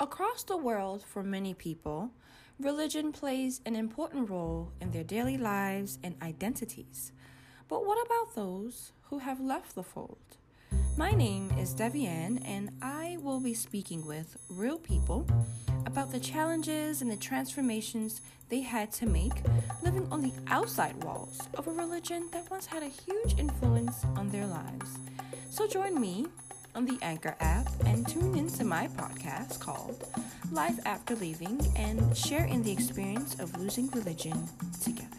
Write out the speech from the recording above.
Across the world, for many people, religion plays an important role in their daily lives and identities. But what about those who have left the fold? My name is Devianne, and I will be speaking with real people about the challenges and the transformations they had to make living on the outside walls of a religion that once had a huge influence on their lives. So join me on the Anchor app and tune into my podcast called Life After Leaving and share in the experience of losing religion together.